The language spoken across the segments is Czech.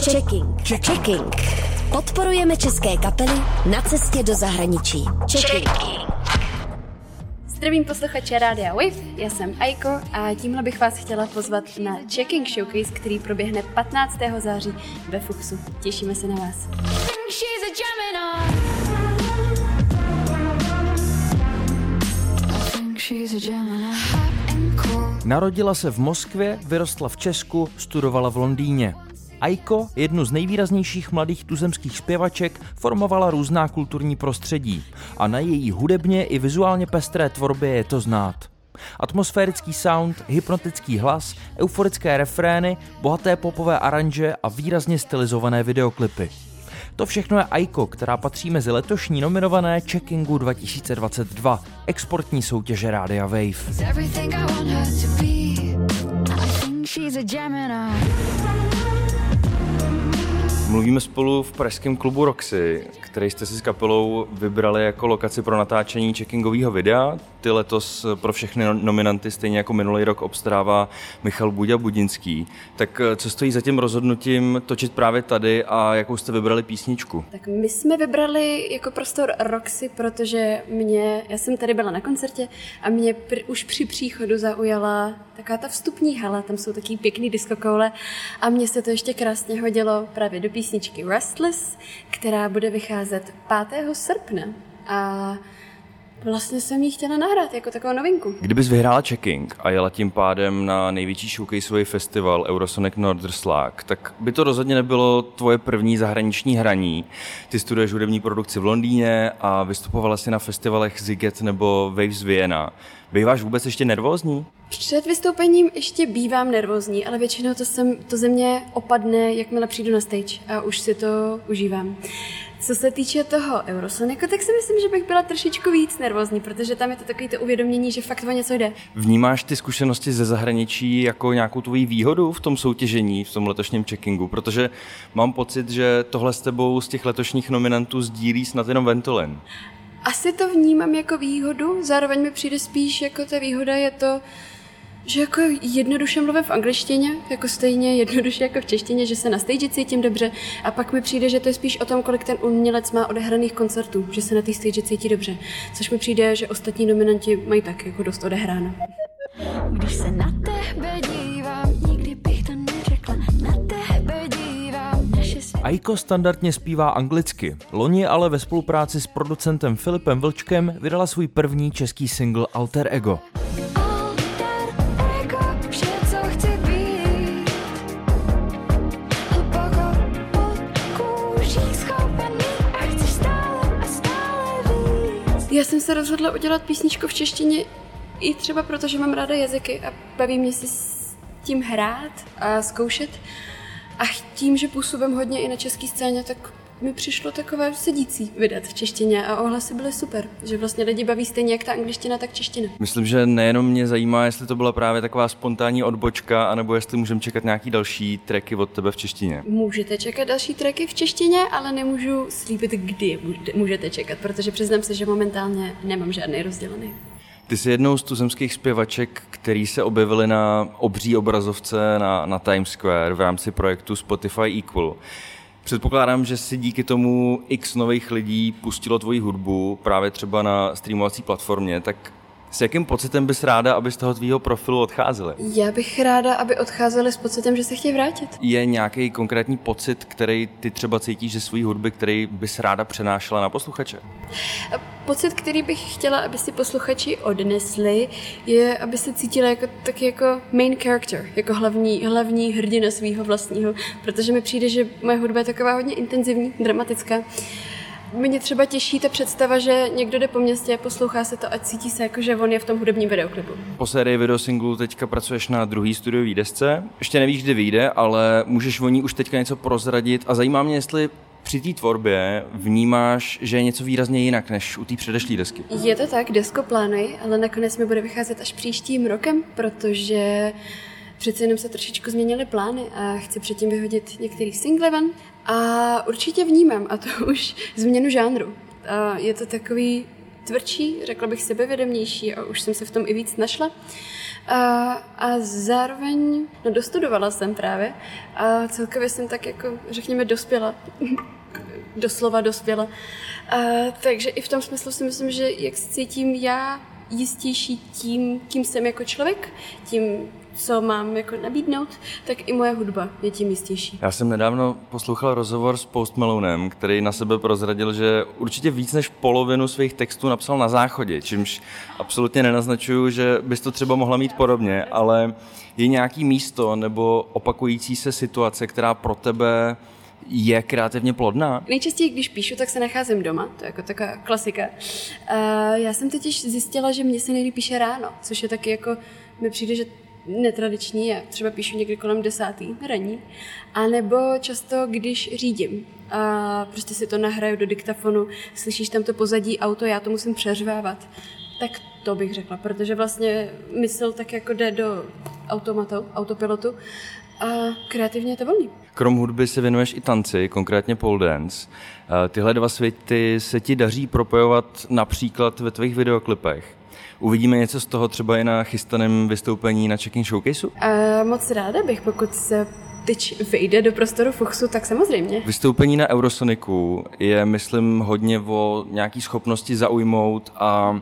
Checking. Checking. Podporujeme české kapely na cestě do zahraničí. Checking. Zdravím posluchače Rádia Wave, já jsem Aiko a tímhle bych vás chtěla pozvat na Checking Showcase, který proběhne 15. září ve Fuchsu. Těšíme se na vás. Narodila se v Moskvě, vyrostla v Česku, studovala v Londýně. Aiko, jednu z nejvýraznějších mladých tuzemských zpěvaček, formovala různá kulturní prostředí a na její hudebně i vizuálně pestré tvorbě je to znát. Atmosférický sound, hypnotický hlas, euforické refrény, bohaté popové aranže a výrazně stylizované videoklipy. To všechno je Aiko, která patří mezi letošní nominované Checkingu 2022, exportní soutěže Rádia Wave. Mluvíme spolu v pražském klubu Roxy, který jste si s kapelou vybrali jako lokaci pro natáčení checkingového videa. Ty letos pro všechny no- nominanty, stejně jako minulý rok, obstarává Michal Buďa Budinský. Tak eh, co stojí za tím rozhodnutím točit právě tady a jakou jste vybrali písničku? Tak my jsme vybrali jako prostor Roxy, protože mě, já jsem tady byla na koncertě a mě pr- už při příchodu zaujala taková ta vstupní hala, tam jsou taky pěkný diskokoule a mně se to ještě krásně hodilo právě do písničky Restless, která bude vycházet 5. srpna. A Vlastně jsem ji chtěla nahrát jako takovou novinku. Kdybys vyhrála checking a jela tím pádem na největší showcaseový festival Eurosonic Norderslag, tak by to rozhodně nebylo tvoje první zahraniční hraní. Ty studuješ hudební produkci v Londýně a vystupovala si na festivalech Ziget nebo Waves Vienna. Býváš vůbec ještě nervózní? Před vystoupením ještě bývám nervózní, ale většinou to, sem, to ze mě opadne, jakmile přijdu na stage a už si to užívám. Co se týče toho Eurosoniku, tak si myslím, že bych byla trošičku víc nervózní, protože tam je to takový to uvědomění, že fakt o něco jde. Vnímáš ty zkušenosti ze zahraničí jako nějakou tvoji výhodu v tom soutěžení, v tom letošním checkingu? Protože mám pocit, že tohle s tebou z těch letošních nominantů sdílí snad jenom Ventolin. Asi to vnímám jako výhodu, zároveň mi přijde spíš jako ta výhoda je to, že jako jednoduše mluvím v angličtině, jako stejně jednoduše jako v češtině, že se na stage cítím dobře a pak mi přijde, že to je spíš o tom, kolik ten umělec má odehraných koncertů, že se na té stage cítí dobře, což mi přijde, že ostatní nominanti mají tak jako dost odehráno. Když se na Aiko standardně zpívá anglicky. Loni ale ve spolupráci s producentem Filipem Vlčkem vydala svůj první český single Alter Ego. Já jsem se rozhodla udělat písničku v češtině i třeba proto, že mám ráda jazyky a baví mě si s tím hrát a zkoušet. A tím, že působím hodně i na české scéně, tak mi přišlo takové sedící vydat v češtině a ohlasy byly super, že vlastně lidi baví stejně jak ta angličtina, tak čeština. Myslím, že nejenom mě zajímá, jestli to byla právě taková spontánní odbočka, anebo jestli můžeme čekat nějaký další tracky od tebe v češtině. Můžete čekat další tracky v češtině, ale nemůžu slíbit, kdy můžete čekat, protože přiznám se, že momentálně nemám žádný rozdělený. Ty jsi jednou z tuzemských zpěvaček, který se objevili na obří obrazovce na, na Times Square v rámci projektu Spotify Equal. Předpokládám, že si díky tomu x nových lidí pustilo tvoji hudbu právě třeba na streamovací platformě, tak s jakým pocitem bys ráda, aby z toho tvýho profilu odcházeli? Já bych ráda, aby odcházeli s pocitem, že se chtějí vrátit. Je nějaký konkrétní pocit, který ty třeba cítíš ze své hudby, který bys ráda přenášela na posluchače? Pocit, který bych chtěla, aby si posluchači odnesli, je, aby se cítili jako, taky jako main character, jako hlavní, hlavní hrdina svého vlastního, protože mi přijde, že moje hudba je taková hodně intenzivní, dramatická mě třeba těší ta představa, že někdo jde po městě, poslouchá se to a cítí se jako, že on je v tom hudebním videoklipu. Po sérii videosinglu teďka pracuješ na druhý studiové desce. Ještě nevíš, kdy vyjde, ale můžeš o ní už teďka něco prozradit a zajímá mě, jestli při té tvorbě vnímáš, že je něco výrazně jinak než u té předešlé desky? Je to tak, desko plánuji, ale nakonec mi bude vycházet až příštím rokem, protože přece jenom se trošičku změnily plány a chci předtím vyhodit některý single ven a určitě vnímám, a to už změnu žánru. A je to takový tvrdší, řekla bych sebevědomější a už jsem se v tom i víc našla. A, a zároveň, no dostudovala jsem právě a celkově jsem tak jako, řekněme, dospěla. Doslova dospěla. A, takže i v tom smyslu si myslím, že jak se cítím já jistější tím, kým jsem jako člověk, tím, co mám jako nabídnout, tak i moje hudba je tím jistější. Já jsem nedávno poslouchal rozhovor s Post Malonem, který na sebe prozradil, že určitě víc než polovinu svých textů napsal na záchodě, čímž absolutně nenaznačuju, že bys to třeba mohla mít podobně, ale je nějaký místo nebo opakující se situace, která pro tebe je kreativně plodná? Nejčastěji, když píšu, tak se nacházím doma, to je jako taková klasika. Uh, já jsem totiž zjistila, že mě se nejlíp píše ráno, což je taky jako, mi přijde, že netradiční je. Třeba píšu někdy kolem desátý raní. A nebo často, když řídím. A prostě si to nahraju do diktafonu, slyšíš tam to pozadí auto, já to musím přeřvávat. Tak to bych řekla, protože vlastně mysl tak jako jde do automatu, autopilotu a kreativně je to volný. Krom hudby se věnuješ i tanci, konkrétně pole dance. Tyhle dva světy se ti daří propojovat například ve tvých videoklipech. Uvidíme něco z toho třeba i na chystaném vystoupení na Checking Showcaseu? Uh, moc ráda bych, pokud se teď vyjde do prostoru Fuchsu, tak samozřejmě. Vystoupení na Eurosoniku je, myslím, hodně o nějaký schopnosti zaujmout a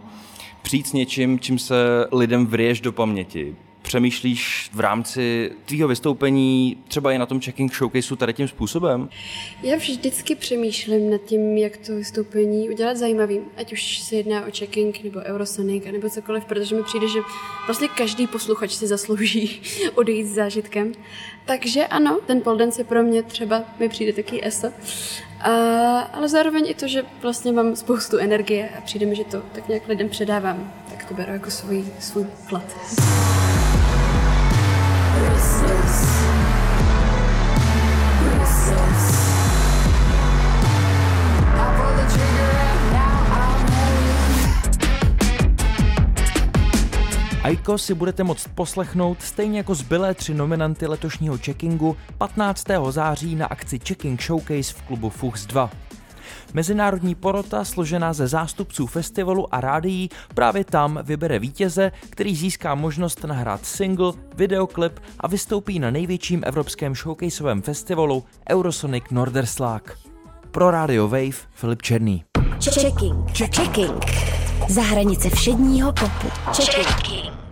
přijít s něčím, čím se lidem vriješ do paměti přemýšlíš v rámci tvýho vystoupení třeba i na tom checking showcaseu tady tím způsobem? Já vždycky přemýšlím nad tím, jak to vystoupení udělat zajímavým, ať už se jedná o checking nebo Eurosonic nebo cokoliv, protože mi přijde, že vlastně každý posluchač si zaslouží odejít s zážitkem. Takže ano, ten pole dance je pro mě třeba, mi přijde taky ESO. A, ale zároveň i to, že vlastně mám spoustu energie a přijde mi, že to tak nějak lidem předávám, tak to beru jako svůj, svůj plat. Aiko si budete moct poslechnout stejně jako zbylé tři nominanty letošního checkingu 15. září na akci Checking Showcase v klubu Fuchs 2. Mezinárodní porota, složená ze zástupců festivalu a rádií, právě tam vybere vítěze, který získá možnost nahrát single, videoklip a vystoupí na největším evropském showcaseovém festivalu Eurosonic Norderslag. Pro Radio Wave Filip Černý. Checking. Checking. Za hranice všedního popu. Checking.